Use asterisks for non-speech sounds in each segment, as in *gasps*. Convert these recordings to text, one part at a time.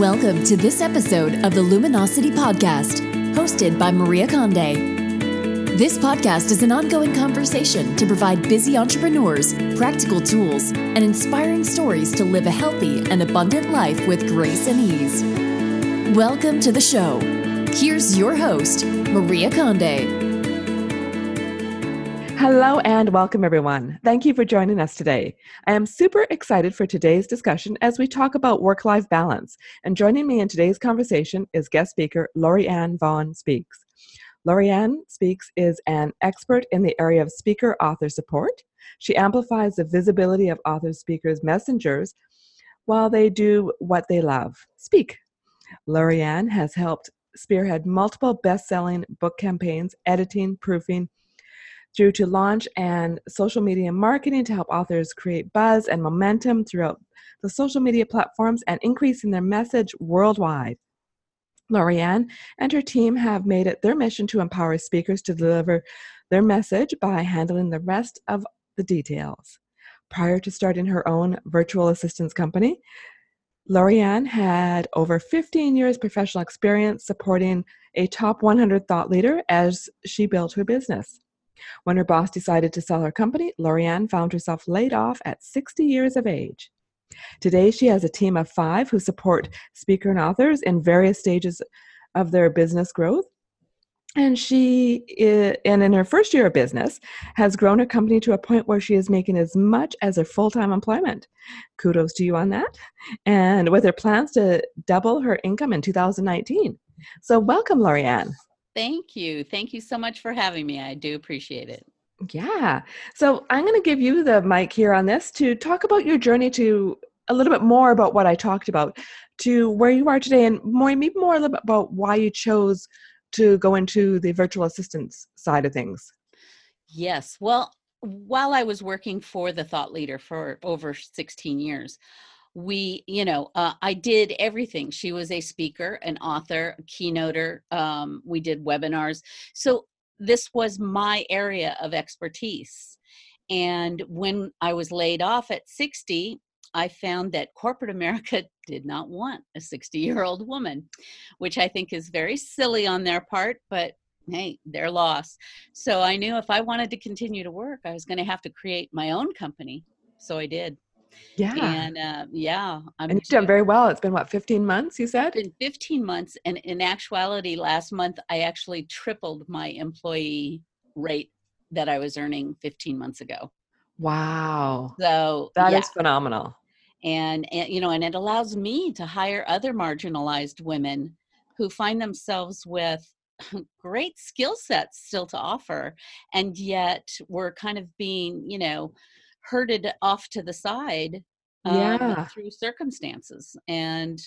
Welcome to this episode of the Luminosity Podcast, hosted by Maria Conde. This podcast is an ongoing conversation to provide busy entrepreneurs practical tools and inspiring stories to live a healthy and abundant life with grace and ease. Welcome to the show. Here's your host, Maria Conde. Hello and welcome, everyone. Thank you for joining us today. I am super excited for today's discussion as we talk about work life balance. And joining me in today's conversation is guest speaker Lorianne Vaughn Speaks. Lorianne Speaks is an expert in the area of speaker author support. She amplifies the visibility of author speakers' messengers while they do what they love speak. Lorianne has helped spearhead multiple best selling book campaigns, editing, proofing, through to launch and social media marketing to help authors create buzz and momentum throughout the social media platforms and increasing their message worldwide. Lorianne and her team have made it their mission to empower speakers to deliver their message by handling the rest of the details. Prior to starting her own virtual assistance company, Lorianne had over 15 years professional experience supporting a top 100 thought leader as she built her business. When her boss decided to sell her company, Lorianne found herself laid off at 60 years of age. Today, she has a team of five who support speaker and authors in various stages of their business growth. And she, and in her first year of business, has grown her company to a point where she is making as much as her full time employment. Kudos to you on that. And with her plans to double her income in 2019. So, welcome, Lorianne. Thank you. Thank you so much for having me. I do appreciate it. Yeah. So I'm going to give you the mic here on this to talk about your journey to a little bit more about what I talked about to where you are today and more, maybe more a little bit about why you chose to go into the virtual assistance side of things. Yes. Well, while I was working for the thought leader for over 16 years, we you know uh, i did everything. She was a speaker an author a keynoter um, we did webinars. So this was my area of expertise. And when i was laid off at 60 i found that corporate america *laughs* did not want a 60 year old woman which i think is very silly on their part but hey their loss. So i knew if i wanted to continue to work i was going to have to create my own company. So i did yeah. And uh, yeah. I'm and you've done very well. It's been what, 15 months, you said? It's been 15 months. And in actuality, last month, I actually tripled my employee rate that I was earning 15 months ago. Wow. So that yeah. is phenomenal. And, and, you know, and it allows me to hire other marginalized women who find themselves with *laughs* great skill sets still to offer. And yet we're kind of being, you know, herded off to the side um, yeah. through circumstances and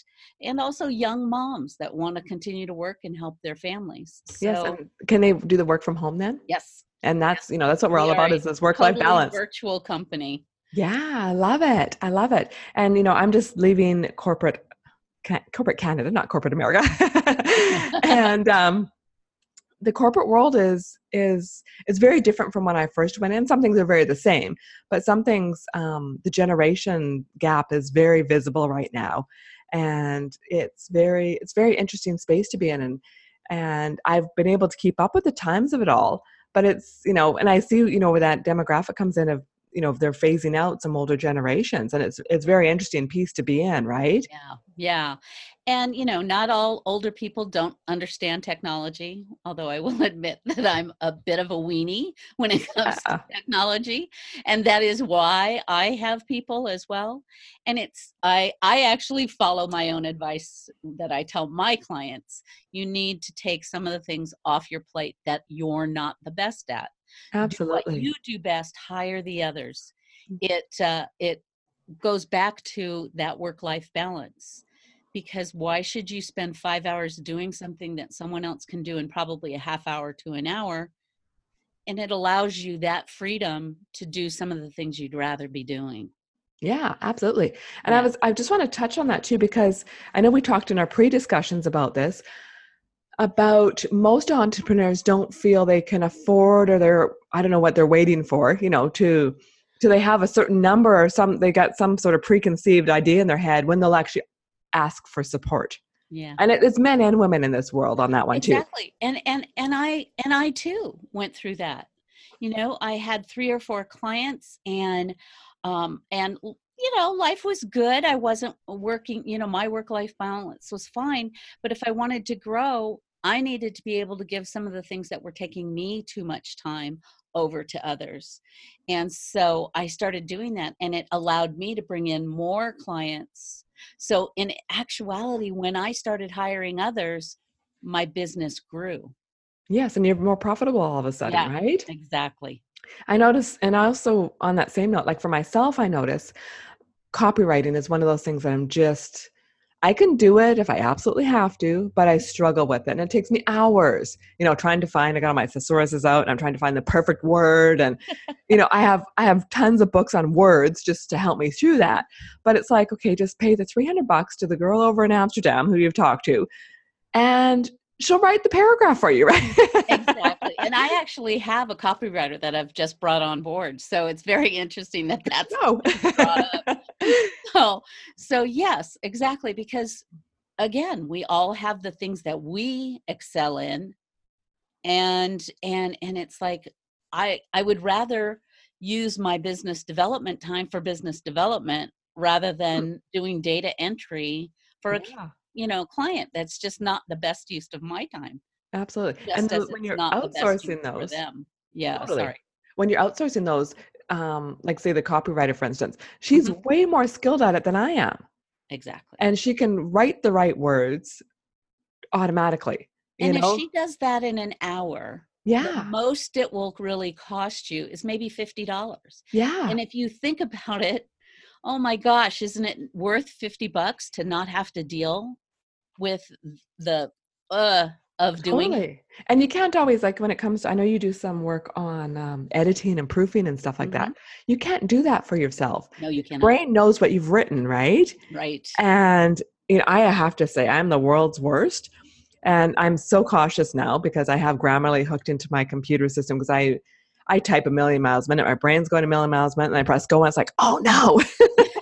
and also young moms that want to continue to work and help their families so, yes can they do the work from home then? Yes. And that's you know that's what we're we all about is this work life totally balance. virtual company. Yeah i love it i love it and you know i'm just leaving corporate corporate canada not corporate america *laughs* *laughs* and um the corporate world is is is very different from when I first went in. Some things are very the same, but some things um, the generation gap is very visible right now, and it's very it's very interesting space to be in, and and I've been able to keep up with the times of it all. But it's you know, and I see you know where that demographic comes in of you know if they're phasing out some older generations and it's it's very interesting piece to be in right yeah yeah and you know not all older people don't understand technology although i will *laughs* admit that i'm a bit of a weenie when it *laughs* comes yeah. to technology and that is why i have people as well and it's i i actually follow my own advice that i tell my clients you need to take some of the things off your plate that you're not the best at Absolutely. Do you do best, hire the others. Mm. It uh, it goes back to that work life balance. Because why should you spend five hours doing something that someone else can do in probably a half hour to an hour? And it allows you that freedom to do some of the things you'd rather be doing. Yeah, absolutely. And yeah. I was I just want to touch on that too because I know we talked in our pre-discussions about this about most entrepreneurs don't feel they can afford or they're i don't know what they're waiting for you know to do they have a certain number or some they got some sort of preconceived idea in their head when they'll actually ask for support. Yeah. And it is men and women in this world on that one too. exactly and and and i and i too went through that you know i had three or four clients and um and you know life was good i wasn't working you know my work life balance was fine but if i wanted to grow i needed to be able to give some of the things that were taking me too much time over to others and so i started doing that and it allowed me to bring in more clients so in actuality when i started hiring others my business grew Yes, and you're more profitable all of a sudden, Yeah. right? exactly I notice, and I also on that same note, like for myself, I notice copywriting is one of those things that I'm just I can do it if I absolutely have to, but I struggle with it. And it takes me hours, you know, trying to find I got all my thesauruses out and I'm trying to find the perfect word. And, *laughs* you know, I have I have tons of books on words just to help me through that. But it's like, okay, just pay the 300 bucks to the girl over in Amsterdam who you've talked to, and she'll write the paragraph for you, *laughs* right? exactly and i actually have a copywriter that i've just brought on board so it's very interesting that that's *laughs* oh. no. brought up. so so yes exactly because again we all have the things that we excel in and and and it's like i i would rather use my business development time for business development rather than doing data entry for a Yeah. You know client that's just not the best use of my time Absolutely. just and the- when you're not the best outsourcing those, them yeah Totally. sorry when you're outsourcing those, um, like say the copywriter, for instance, she's Mhm. way more skilled at it than I am, exactly and she can write the right words automatically. You and know, if she does that in an hour yeah, most it will really cost you is maybe $50 yeah, and if you think *laughs* about it oh my gosh isn't it worth 50 bucks to not have to deal with the uh of doing totally. And you can't always like when it comes to. I know you do some work on um, editing and proofing and stuff like that. You can't do that for yourself. no you can't Brain knows what you've written, right? right And you know, I have to say, I'm the world's worst. And I'm so cautious now because I have Grammarly hooked into my computer system because I I type a million miles a minute. My brain's going a million miles a minute, and I press go, and it's like, oh no! *laughs*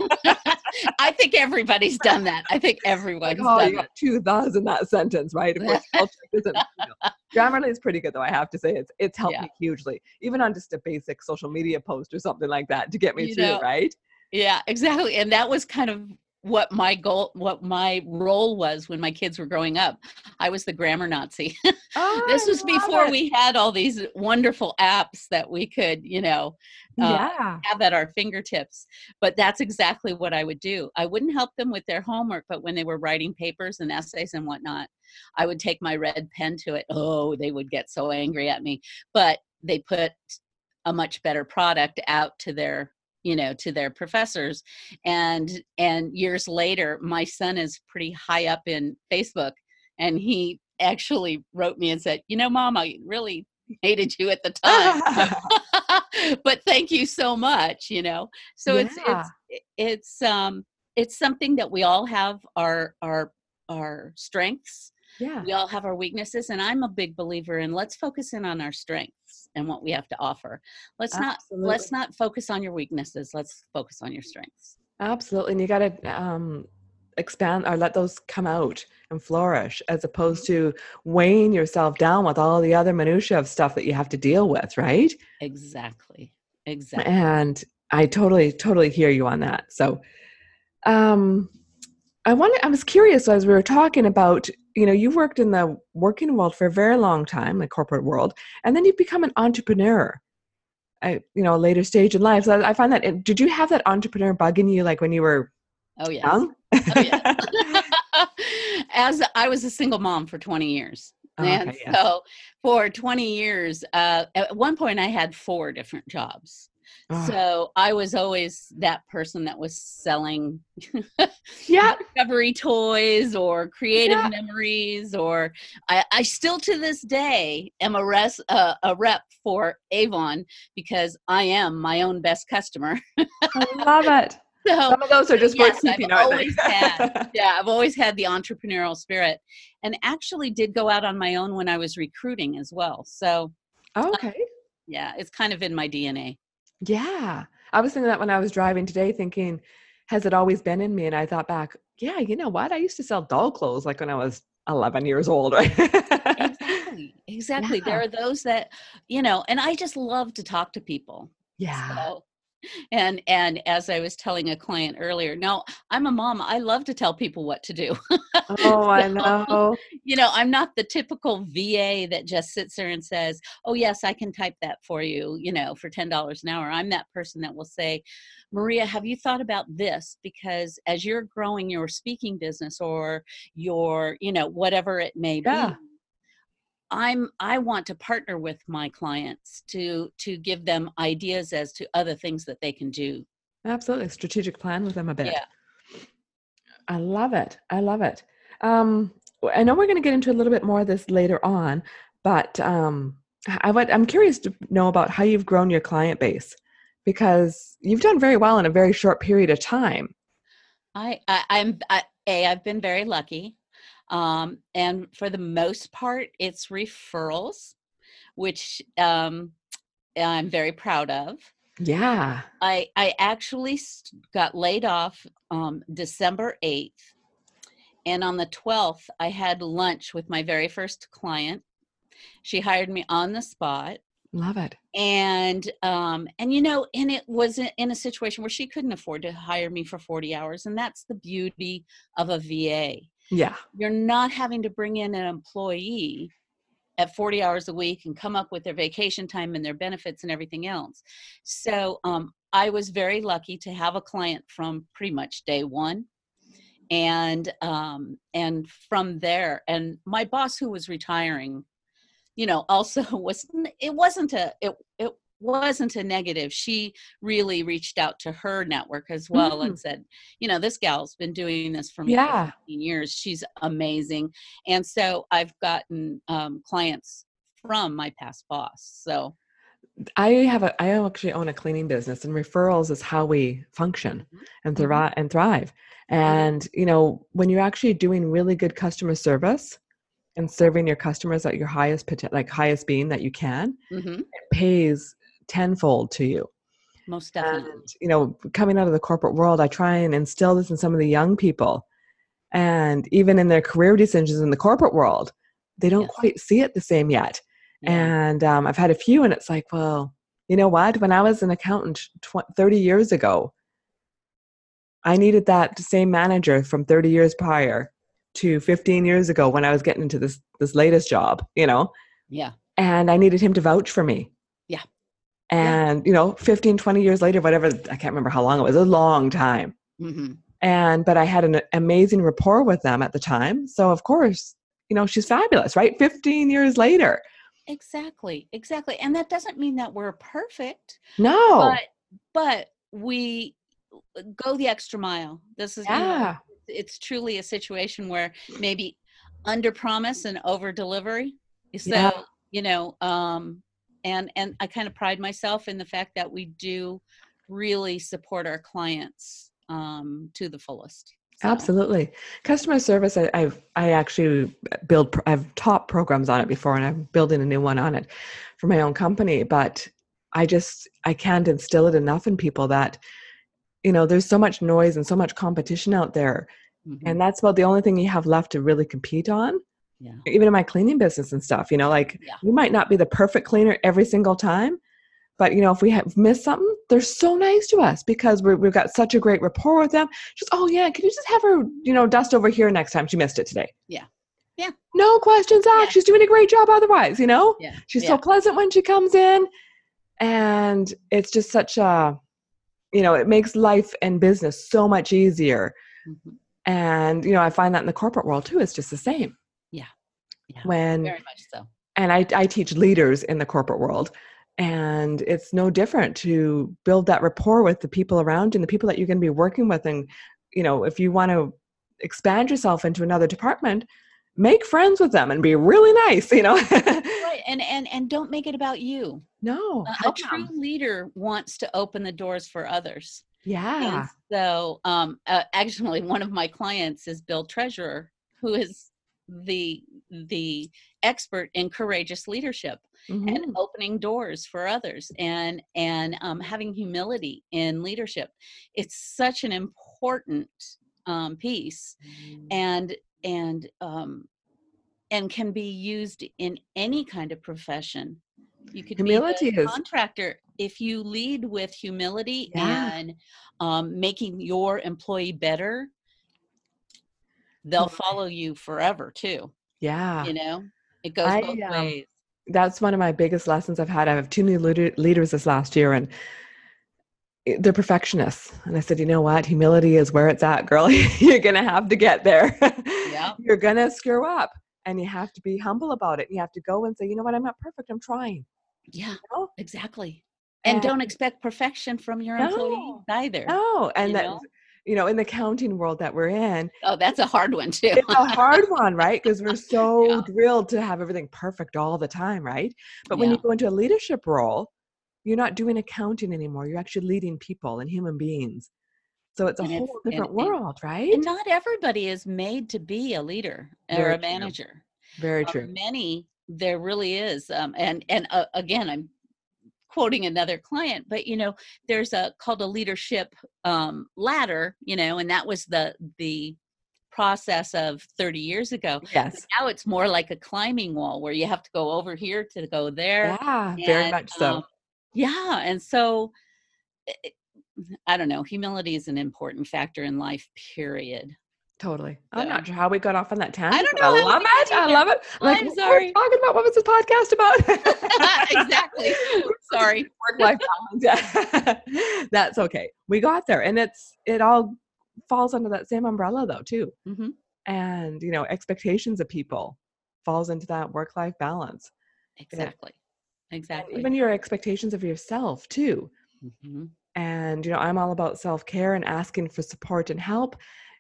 i think everybody's done that i think like, everyone's oh, done you got two in that sentence, right? Of course, *laughs* isn't. You know. Grammarly is pretty good, though. I have to say, it's it's helped Yeah. me hugely, even on just a basic social media post or something like that, to get me You through, know, right? Yeah, exactly. And that was kind of what my goal, what my role was when my kids were growing up. I was the grammar Nazi. *laughs* Oh, this was before it. we had all these wonderful apps that we could, you know, uh, yeah, have at our fingertips. But that's exactly what I would do. I wouldn't help them with their homework, but when they were writing papers and essays and whatnot, I would take my red pen to it. Oh, they would get so angry at me. But they put a much better product out to their you know to their professors and and years later my son is pretty high up in facebook and he actually wrote me and said you know mom i really hated you at the time. *laughs* *laughs* But thank you so much you know? So it's it's it's um it's something that we all have our our our strengths yeah. we all have our weaknesses and i'm a big believer in let's focus in on our strengths and what we have to offer let's not let's not focus on your weaknesses let's focus on your strengths Absolutely. And you got to um, expand or let those come out and flourish as opposed Mm-hmm. to weighing yourself down with all the other minutiae of stuff that you have to deal with, right? exactly exactly And I totally, totally hear you on that. So, um, I wanted, I was curious as we were talking about, you know, you've worked in the working world for a very long time, the corporate world, and then you become an entrepreneur. I, you know, a later stage in life. So I find that. Did you have that entrepreneur bug in you, like when you were oh yes young? oh, yes. *laughs* *laughs* as i was a single mom for 20 years Oh, and okay, yes. so for 20 years uh, at one point i had four different jobs Oh, so i was always that person that was selling *laughs* yeah, discovery toys or creative Yeah. memories or I, I still to this day am a res uh, a rep for avon because i am my own best customer I love it. *laughs* so Some of those are just yes, worth keeping, I've always had *laughs* yeah i've always had the entrepreneurial spirit and actually did go out on my own when i was recruiting as well so okay. yeah it's kind of in my dna Yeah. I was thinking that when I was driving today, thinking, has it always been in me? And I thought back, yeah, you know what? I used to sell doll clothes like when I was 11 years old, right? exactly. *laughs* Exactly. Yeah. There are those that, you know, and I just love to talk to people. yeah. So, and and as I was telling a client earlier, now I'm a mom. I love to tell people what to do. Oh, I *laughs* know. you know, I'm not the typical VA that just sits there and says, "Oh yes, I can type that for you," you know, for ten dollars an hour. I'm that person that will say, "Maria, have you thought about this?" Because as you're growing your speaking business or your, you know, whatever it may Yeah. be, I'm I want to partner with my clients to to give them ideas as to other things that they can do. Absolutely. Strategic plan with them a bit. Yeah. I love it. I love it. Um, I know we're going to get into a little bit more of this later on, but um, I would, I'm curious to know about how you've grown your client base because you've done very well in a very short period of time. I, I I'm I, a I've been very lucky, um, and for the most part, it's referrals, which um, I'm very proud of. Yeah. I I actually got laid off um, December eighth, and on the twelfth, I had lunch with my very first client. She hired me on the spot, Love it. and um and you know and it was in a situation where she couldn't afford to hire me for 40 hours and that's the beauty of a va Yeah. you're not having to bring in an employee at 40 hours a week and come up with their vacation time and their benefits and everything else so um i was very lucky to have a client from pretty much day one and um and from there and my boss who was retiring you know also *laughs* was it wasn't a it, it wasn't a negative she really reached out to her network as well Mm. and said you know this gal's been doing this for Yeah. 15 years she's amazing and so i've gotten um, clients from my past boss so I have a I actually own a cleaning business and referrals is how we function and Mhm. thrive and thrive. And you know, when you're actually doing really good customer service and serving your customers at your highest like highest being that you can, mhm, it pays tenfold to you. most definitely And you know, coming out of the corporate world, I try and instill this in some of the young people. And even in their career decisions in the corporate world, they don't Yes. quite see it the same yet. Yeah. And um, I've had a few, and it's like, well, you know what? When I was an accountant tw- 30 years ago, I needed that same manager from 30 years prior to 15 years ago when I was getting into this this latest job, you know, yeah and I needed him to vouch for me. Yeah. And, you know, 15, 20 years later, whatever, I can't remember how long it was, a long time. hmm And, but I had an amazing rapport with them at the time. So, of course, you know, she's fabulous, right? 15 years later. exactly exactly and that doesn't mean that we're perfect No. but but we uh, go the extra mile this is you know, yeah. it's truly a situation where maybe under promise and over delivery so Yeah. you know um and and i kind of pride myself in the fact that we do really support our clients um to the fullest So, Absolutely. Customer service, I, I've, I actually build, I've taught programs on it before and I'm building a new one on it for my own company. But I just, I can't instill it enough in people that, you know, there's so much noise and so much competition out there. mhm, And that's about the only thing you have left to really compete on. Yeah Even in my cleaning business and stuff, you know, like Yeah. we might not be the perfect cleaner every single time. But you know, if we have missed something, they're so nice to us because we're, we've got such a great rapport with them. Just, oh yeah, can you just have her, you know, dust over here next time she missed it today? Yeah. Yeah. No questions asked. Yeah. She's doing a great job otherwise, you know? yeah She's yeah. so pleasant when she comes in. And it's just such a, you know, it makes life and business so much easier. Mhm. And, you know, I find that in the corporate world too, it's just the same. Yeah. When very much so. and I, I teach leaders in the corporate world and it's no different to build that rapport with the people around you and the people that you're going to be working with and you know if you want to expand yourself into another department make friends with them and be really nice you know? *laughs* Right and and and don't make it about you. No a, a true leader wants to open the doors for others. Yeah. And so, um, uh, actually, *laughs* one of my clients is Bill Treasurer, who is the the expert in courageous leadership Mhm. and opening doors for others and and um, having humility in leadership. It's such an important um, piece and and um, and can be used in any kind of profession you could Humility be a contractor if you lead with humility Yeah. and um, making your employee better they'll follow you forever too Yeah. you know it goes I, both um, ways That's one of my biggest lessons I've had. I have two new leader- leaders this last year, and they're perfectionists. And I said, you know what? Humility is where it's at, girl. *laughs* You're going to have to get there. Yeah. You're going to screw up, and you have to be humble about it. You have to go and say, you know what? I'm not perfect. I'm trying. yeah know? exactly and, And- don't expect perfection from your employees No. either No. And You that? You know, in the accounting world that we're in, oh that's a hard one too it's a hard *laughs* one, right? Because we're so Yeah. drilled to have everything perfect all the time, right? But when you go into a leadership role, you're not doing accounting anymore. You're actually leading people and human beings. So it's a And whole it's- different and- world, right? and not everybody is made to be a leader or Very a true. manager Very Uh, true. many there really is um, and and uh, again i'm quoting another client but you know there's a called a leadership um, ladder you know and that was the the process of 30 years ago Yes. now it's more like a climbing wall where you have to go over here to go there Yeah, very much so. um, yeah and so it- it- i don't know humility is an important factor in life period totally. I'm not sure how we got off on that tangent. don't know I love it. I love it. Like, I'm sorry. We're talking about what was this podcast about? *laughs* exactly *laughs* sorry work life balance. *laughs* That's okay. We got there. And it's it all falls under that same umbrella though, too. hmm And you know, expectations of people falls into that work life balance. exactly exactly even your expectations of yourself too. Mhm. And you know, I'm all about self-care and asking for support and help.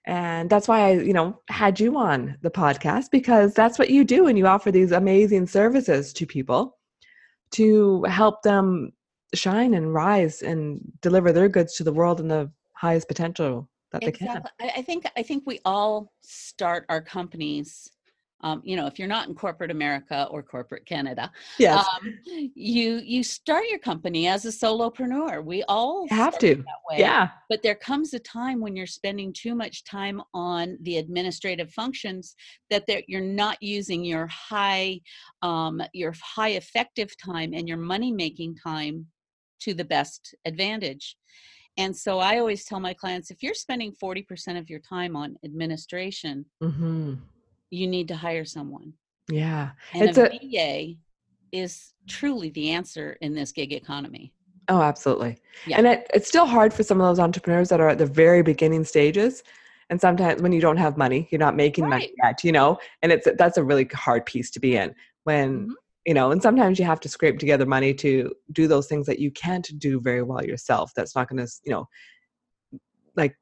And that's why I, you know, had you on the podcast because that's what you do and you offer these amazing services to people to help them shine and rise and deliver their goods to the world in the highest potential that they can. exactly I think i think we all start our companies um, you know if you're not in corporate america or corporate canada Yes. um, you you start your company as a solopreneur we all you have to. that way Yeah. but there comes a time when you're spending too much time on the administrative functions that you're not using your high um, your high effective time and your money making time to the best advantage and so i always tell my clients if you're spending 40% of your time on administration hmm you need to hire someone Yeah. and It's a, a- VA is truly the answer in this gig economy Oh, absolutely. Yeah. And it, it's still hard for some of those entrepreneurs that are at the very beginning stages. And sometimes when you don't have money, you're not making money yet, you know, and it's that's a really hard piece to be in when, Mhm. you know, and sometimes you have to scrape together money to do those things that you can't do very well yourself. That's not going to, you know, like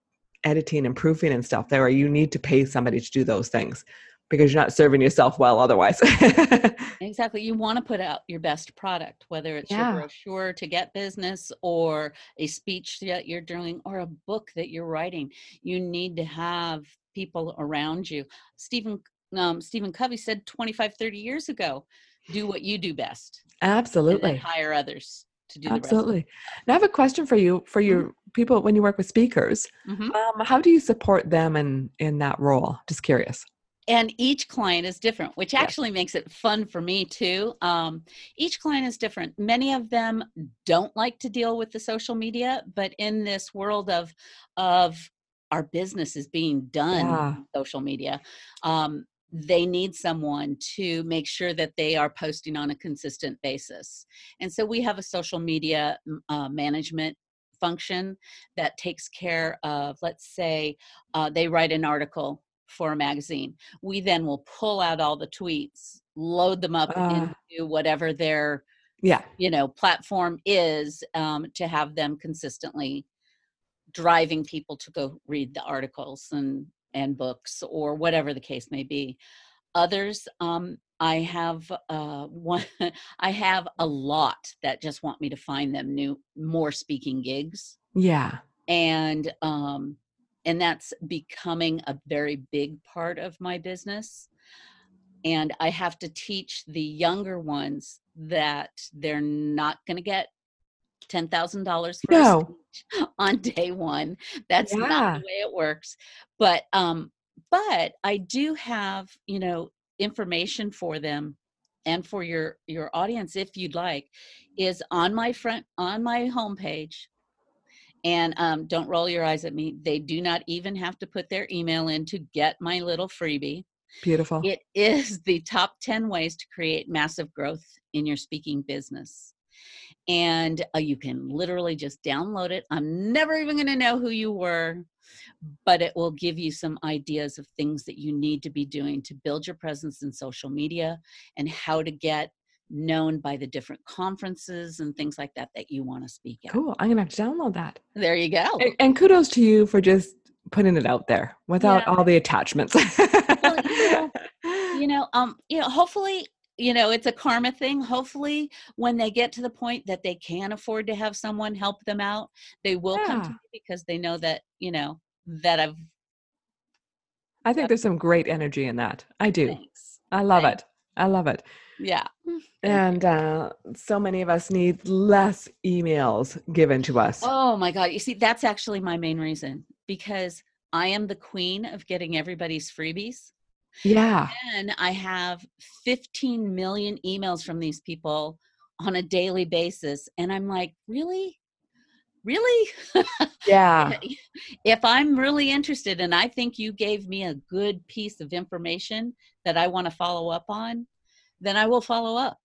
editing and proofing and stuff there, you need to pay somebody to do those things because you're not serving yourself well otherwise. *laughs* Exactly. You want to put out your best product, whether it's Yeah. your brochure to get business or a speech that you're doing or a book that you're writing. You need to have people around you. Stephen um, Stephen Covey said 25, 30 years ago, do what you do best. and then Absolutely. hire others to do the Absolutely. Now I have a question for you for your people when you work with speakers. rest. Mhm. Um, how do you support them in in that role? Just curious. And each client is different which Yeah. actually makes it fun for me too um, each client is different many of them don't like to deal with the social media but in this world of of our business is being done Yeah. social media um, they need someone to make sure that they are posting on a consistent basis and so we have a social media uh, management function that takes care of let's say uh, they write an article for a magazine we then will pull out all the tweets load them up Ah. into whatever their Yeah. you know platform is um, to have them consistently driving people to go read the articles and and books or whatever the case may be others um, i have uh, one *laughs* i have a lot that just want me to find them new more speaking gigs Yeah. and um and that's becoming a very big part of my business and i have to teach the younger ones that they're not going to get ten thousand dollars for No. a speech *laughs* on day one. That's Yeah. not the way it works. But um, but I do have you know information for them and for your your audience if you'd like is on my front on my homepage and um, don't roll your eyes at me they do not even have to put their email in to get my little freebie Beautiful. it *laughs* is the top 10 ways to create massive growth in your speaking business. And uh, you can literally just download it. I'm never even going to know who you were, but it will give you some ideas of things that you need to be doing to build your presence in social media and how to get known by the different conferences and things like that that you want to speak at. Cool. I'm gonna have to download that. There you go. And, and kudos to you for just putting it out there without Yeah. all the attachments. you know, *laughs* you know um you know hopefully you know it's a karma thing hopefully when they get to the point that they can afford to have someone help them out they will come to me because they know that you know that i've I think there's some great energy in that. I do. thanks I love Thanks. it. I love it. Yeah And uh, so many of us need less emails given to us. oh my god you see that's actually my main reason because i am the queen of getting everybody's freebies Yeah. and i have 15 million emails from these people on a daily basis and i'm like really really *laughs* Yeah. *laughs* if I'm really interested and I think you gave me a good piece of information that I want to follow up on, then I will follow up.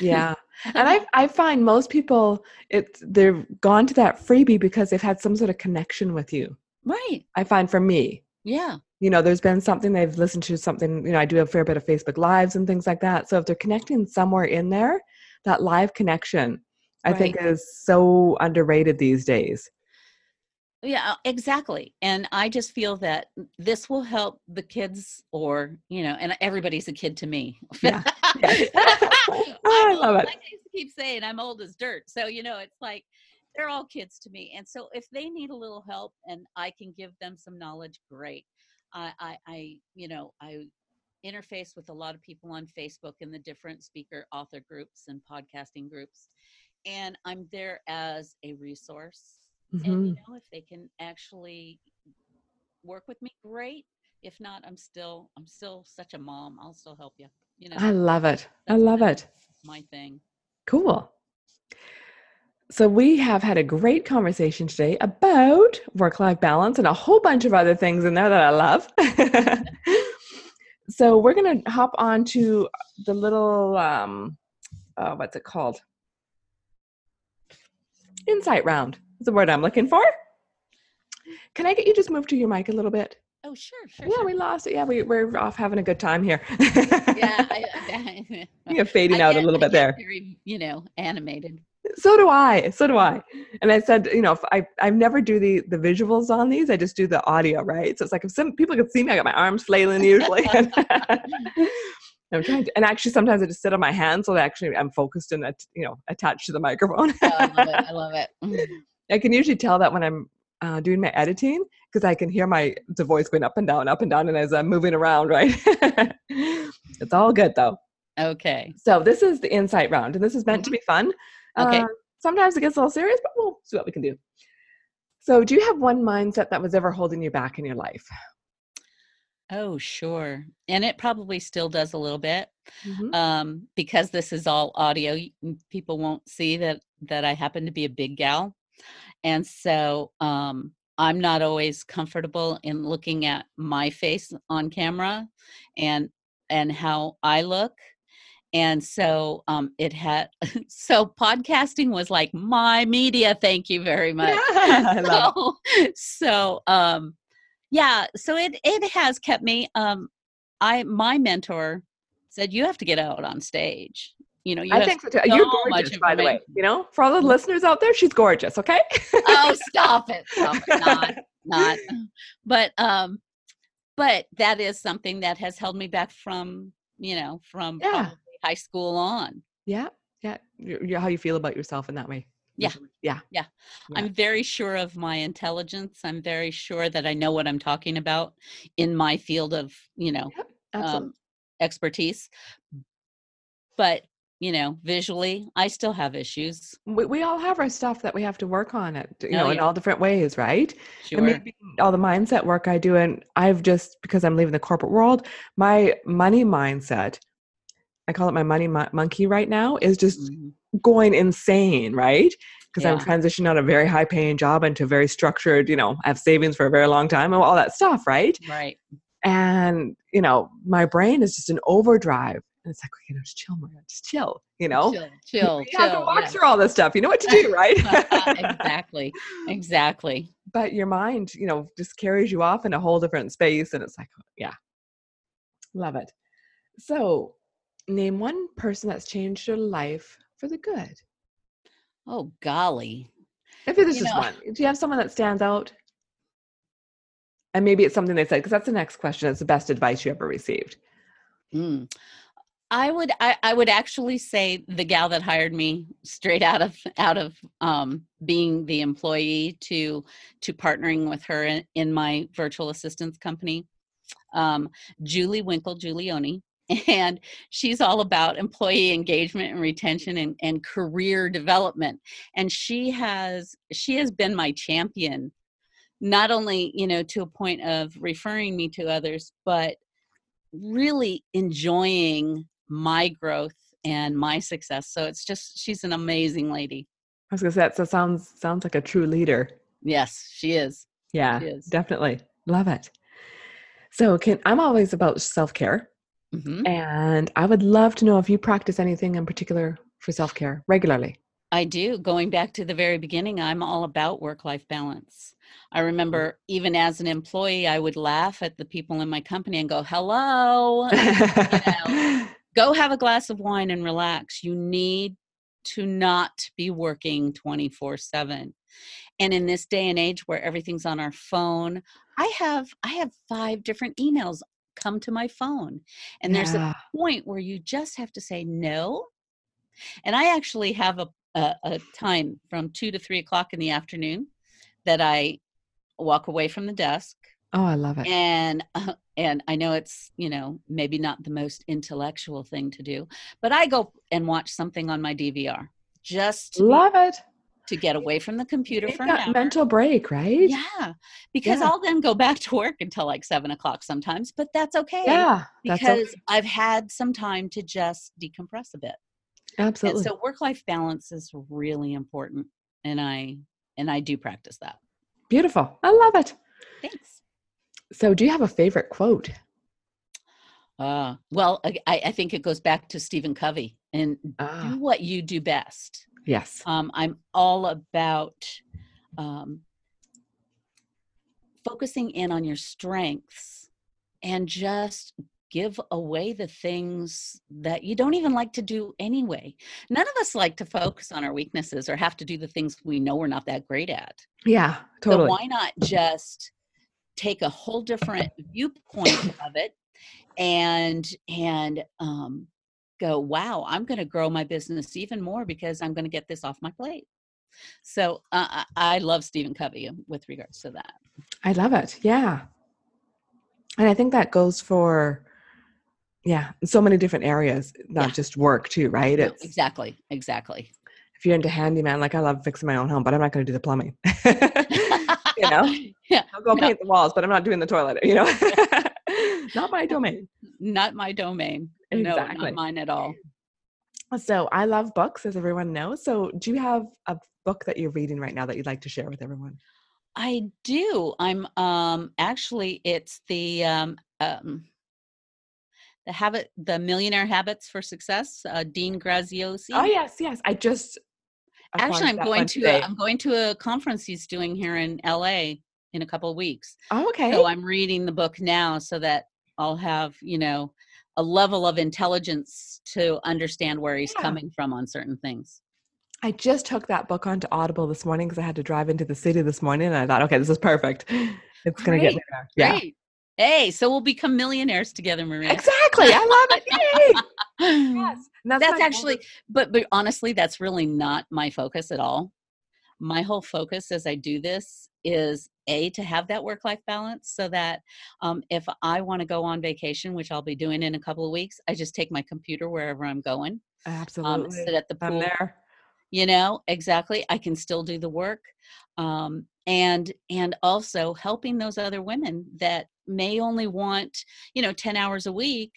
Yeah. *laughs* And I I find most people it's they've gone to that freebie because they've had some sort of connection with you. right. I find for me, Yeah. you know, there's been something they've listened to something, you know, I do a fair bit of Facebook lives and things like that. So if they're connecting somewhere in there, that live connection I think is so underrated these days. Yeah, exactly. And I just feel that this will help the kids or, you know, and everybody's a kid to me. Yeah. Yes. *laughs* *laughs* Oh, I'm old- love it. Like I used to keep saying, I'm old as dirt. So, you know, it's like they're all kids to me. And so if they need a little help and I can give them some knowledge, great. I, I, I you know, I interface with a lot of people on Facebook in the different speaker author groups and podcasting groups. And I'm there as a resource. And Mhm. you know, if they can actually work with me, great. If not, I'm still I'm still such a mom. I'll still help you. You know, I love it. I love it. my thing. Cool. So, we have had a great conversation today about work life balance and a whole bunch of other things in there that I love. *laughs* so, we're going to hop on to the little, um, uh, what's it called? Insight round is the word I'm looking for. Can I get you just move to your mic a little bit? Oh, sure, sure. Yeah, sure. we lost it. Yeah, we, we're off having a good time here. yeah, *laughs* I, I, You're fading I out a little bit get there. Very, you know, animated. so do i so do i and i said you know i i never do the the visuals on these i just do the audio right so it's like if some people could see me i got my arms flailing usually *laughs* *laughs* i'm trying to and actually sometimes i just sit on my hands so that actually i'm focused and you know attached to the microphone Oh, I love it. I love it. Mm. I can usually tell that when i'm uh, doing my editing because i can hear my the voice going up and down up and down and as i'm moving around *laughs* right it's all good though Okay. so this is the insight round, and this is meant to be fun. Okay. Uh, sometimes it gets a little serious, but we'll see what we can do. So, do you have one mindset that was ever holding you back in your life? Oh, sure. And it probably still does a little bit. Mhm. um, because this is all audio, people won't see that that I happen to be a big gal, and so um, I'm not always comfortable in looking at my face on camera, and and how I look, and so um, it had *laughs* so podcasting was like my media. Thank you very *laughs* much. It. so, *laughs* so um, yeah, so it it has kept me. Um, I my mentor said you have to get out on stage. You know, you I think so too. so You're much gorgeous, by the way. You know, for all the listeners out there, she's gorgeous. Okay. oh stop it stop it not *laughs* not but um but that is something that has held me back from you know from Yeah. high school on yeah, yeah. You're, you're- how you feel about yourself in that way. Yeah. Yeah. Yeah. Yeah. i'm very sure of my intelligence i'm very sure that i know what i'm talking about in my field of you know Absolutely. um, expertise but you know, visually, I still have issues. We, we all have our stuff that we have to work on it, you Oh, know, in all different ways, right? Sure. And maybe all the mindset work I do, and I've just because I'm leaving the corporate world, my money mindset, I call it my money mon- monkey right now, is just Mhm. going insane, right? Because I'm transitioning out of a very high paying job into very structured, you know, I have savings for a very long time and all that stuff, right? Right. And, you know, my brain is just an overdrive. And it's like, you know, just chill, Maria, just chill, you know? Chill, *laughs* chill, you have to walk yeah. through all this stuff. You know what to do, *laughs* right? *laughs* exactly. Exactly. but your mind, you know, just carries you off in a whole different space. And it's like, yeah, love it. So, name one person that's changed your life for the good. Oh golly. If it is You just know- one, do you have someone that stands out? And maybe it's something they said, because that's the next question. It's the best advice you ever received. Mm. I would I, I would actually say the gal that hired me straight out of out of um, being the employee to to partnering with her in, in my virtual assistance company, um, Julie Winkle Giulioni, *laughs* and she's all about employee engagement and retention and, and career development. And she has she has been my champion, not only you know to a point of referring me to others, but really enjoying my growth and my success. So it's just she's an amazing lady. I was gonna say that so sounds sounds like a true leader. Yes, she is. Yeah, She is. definitely. Love it. So can I'm always about self-care. Mhm. And I would love to know if you practice anything in particular for self-care regularly. I do. Going back to the very beginning, I'm all about work life balance. I remember even as an employee, I would laugh at the people in my company and go, hello, *laughs* go have a glass of wine and relax. You need to not be working 24 7 and in this day and age where everything's on our phone i have i have five different emails come to my phone. And there's a point where you just have to say no. And i actually have a, a, a time from two to three o'clock in the afternoon that i walk away from the desk Oh, I love it. and uh, and i know it's you know maybe not the most intellectual thing to do but i go and watch something on my dvr just Love it. to get away from the computer Take for an that hour. mental break, right? yeah because Yeah. i'll then go back to work until like seven o'clock sometimes but that's okay Yeah. Because okay. i've had some time to just decompress a bit absolutely. and so work life balance is really important and i and i do practice that Beautiful. I love it. thanks So, do you have a favorite quote? uh, well I, I think it goes back to stephen covey and Ah, do what you do best yes. um, i'm all about um, focusing in on your strengths and just give away the things that you don't even like to do anyway none of us like to focus on our weaknesses or have to do the things we know we're not that great at Yeah, totally. so why not just take a whole different viewpoint of it and and um, go, wow, I'm going to grow my business even more because I'm going to get this off my plate. So uh, I I love Stephen Covey with regards to that. I love it. Yeah. And I think that goes for, yeah, so many different areas, not Yeah. just work too, right? No, It's exactly, exactly. if you're into handyman, like I love fixing my own home, but I'm not going to do the plumbing. *laughs* you know, *laughs* Yeah, I'll go No. paint the walls, but I'm not doing the toilet. You know, *laughs* not my domain. not my domain. No, Exactly. not mine at all. So I love books, as everyone knows. So do you have a book that you're reading right now that you'd like to share with everyone? I do. I'm um actually it's the um um the habit the millionaire habits for success uh Dean Graziosi. Oh yes, yes. I just Actually I'm going to a, I'm going to a conference he's doing here in LA in a couple of weeks. oh, okay. So I'm reading the book now so that I'll have, you know, a level of intelligence to understand where he's Yeah. coming from on certain things. I just took that book onto Audible this morning because I had to drive into the city this morning, and I thought, okay, this is perfect. It's going to get me there. Yeah, Great. Hey, so we'll become millionaires together, Maria. exactly. I love it. Yay! *laughs* Yes. And that's my actually but but honestly that's really not my focus at all my whole focus as I do this is a to have that work life balance so that um, if I want to go on vacation, which I'll be doing in a couple of weeks, I just take my computer wherever I'm going. Um, Absolutely. Um, sit at the pool. I'm there. You know exactly. I can still do the work, um, and and also helping those other women that may only want you know ten hours a week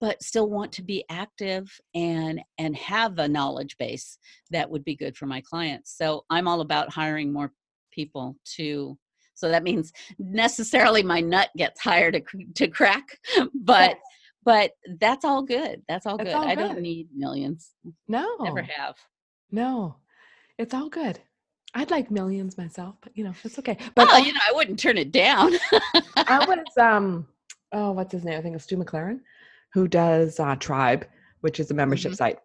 but still want to be active and and have a knowledge base that would be good for my clients so i'm all about hiring more people to so that means necessarily my nut gets higher to to crack *laughs* but yes. but that's all good that's all good all i good. don't need millions no never have no it's all good I'd like millions myself, but you know, it's okay. But oh, you know, I wouldn't turn it down. I *laughs* was um oh, what's his name? I think it's Stu McLaren, who does uh, Tribe, which is a membership mm-hmm. site.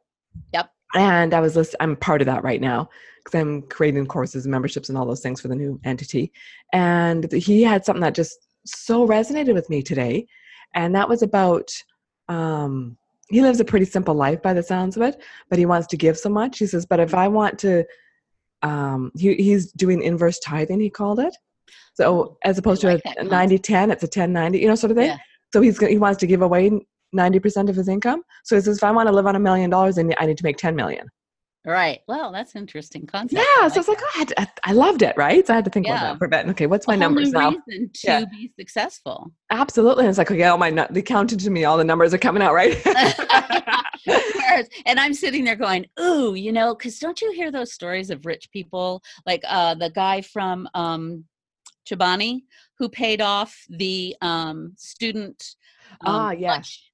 Yep. And I was list- I'm part of that right now because I'm creating courses and memberships and all those things for the new entity. And he had something that just so resonated with me today, and that was about um he lives a pretty simple life by the sounds of it, but he wants to give so much. He says, but if I want to um, he, he's doing inverse tithing, he called it. So as opposed like to a 90 10, it's a 10 90, you know, sort of thing. Yeah. So he's he wants to give away 90% of his income. So he says, if I want to live on a million dollars, then I need to make 10 million. Right. Well, that's interesting concept. Yeah. Like so it's like, oh, I, I, loved it. Right. So I had to think yeah. about that for a bit. Okay. What's my numbers now? Reason to yeah. be successful. Absolutely. And it's like, okay, all my, the counted to me, all the numbers are coming out, right? *laughs* and I'm sitting there going, ooh, you know, because don't you hear those stories of rich people? Like uh, the guy from um, Chobani who paid off the um, student um, ah, yeah. lunch,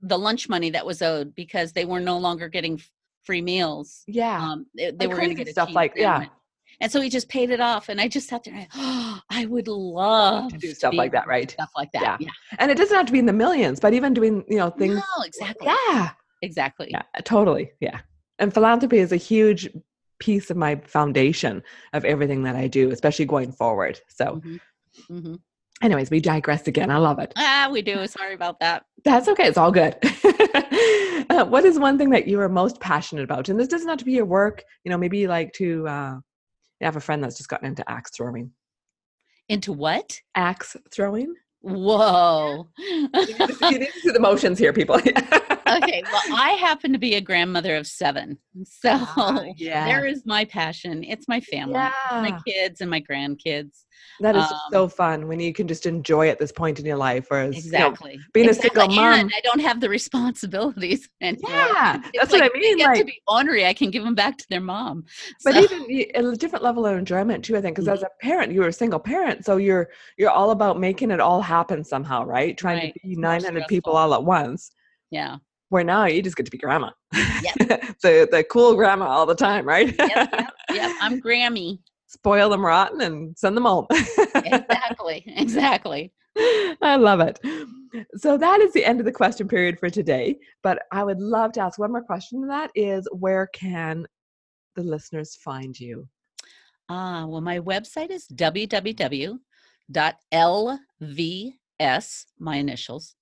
the lunch money that was owed because they were no longer getting free meals. Yeah. Um, they, they were going to get stuff like, yeah. And so he just paid it off. And I just sat there and oh, *gasps* I would love to do stuff like that, right? Stuff like that. Yeah. yeah. And it doesn't have to be in the millions, but even doing, you know, things. No, exactly. Yeah. Exactly. Yeah, totally. Yeah. And philanthropy is a huge piece of my foundation of everything that I do, especially going forward. So, mm-hmm. Mm-hmm. anyways, we digress again. I love it. Ah, we do. Sorry about that. That's okay. It's all good. *laughs* uh, what is one thing that you are most passionate about? And this doesn't have to be your work. You know, maybe you like to uh, you have a friend that's just gotten into axe throwing. Into what? Axe throwing. Whoa. you, need you need to see the motions here, people. *laughs* okay, well, I happen to be a grandmother of seven. So *laughs* uh, yeah. there is my passion. It's my family, yeah. my kids, and my grandkids. That is um, so fun when you can just enjoy at this point in your life. Whereas, exactly. You know, being exactly. a single mom. And I don't have the responsibilities *laughs* And Yeah, that's like what I mean. like, to be ornery, I can give them back to their mom. But so. even a different level of enjoyment too, I think, because mm-hmm. as a parent, you are a single parent, so you're you're all about making it all happen somehow, right? Trying right. to be 900 people all at once. Yeah where now you just get to be grandma. Yep. *laughs* the the cool grandma all the time, right? yep, yep, *laughs* yep. I'm Grammy. Spoil them rotten and send them home. exactly. *laughs* Exactly. I love it. So that is the end of the question period for today. But I would love to ask one more question. And that is where can the listeners find you? Ah, uh, well, my website is www.lvs, my initials,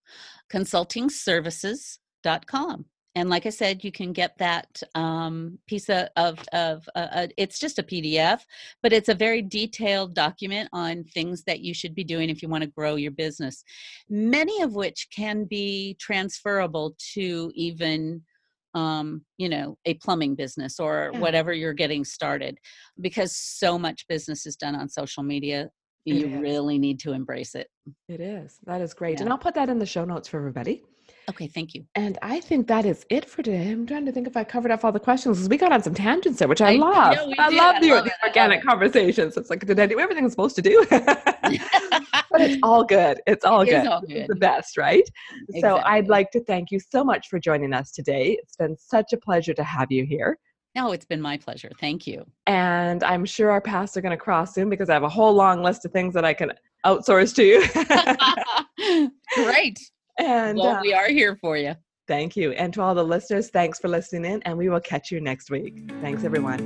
consulting services com. And like I said, you can get that um, piece of, of, of uh, uh, it's just a PDF, but it's a very detailed document on things that you should be doing if you want to grow your business. Many of which can be transferable to even um, you know, a plumbing business or yeah. whatever you're getting started because so much business is done on social media. You really need to embrace it. It is. That is great. Yeah. And I'll put that in the show notes for everybody. Okay, thank you. And I think that is it for today. I'm trying to think if I covered off all the questions because we got on some tangents there, which I, I love. I love, I the, love the organic conversations. It's like, did I do everything I'm supposed to do? *laughs* but it's *laughs* all good. It's all it good. All good. It's the best, right? Exactly. So I'd like to thank you so much for joining us today. It's been such a pleasure to have you here. No, it's been my pleasure. Thank you. And I'm sure our paths are going to cross soon because I have a whole long list of things that I can outsource to you. *laughs* Great. And well, uh, we are here for you. Thank you. And to all the listeners, thanks for listening in, and we will catch you next week. Thanks, everyone.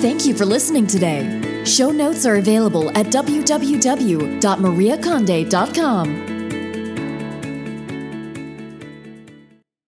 Thank you for listening today. Show notes are available at www.mariaconde.com.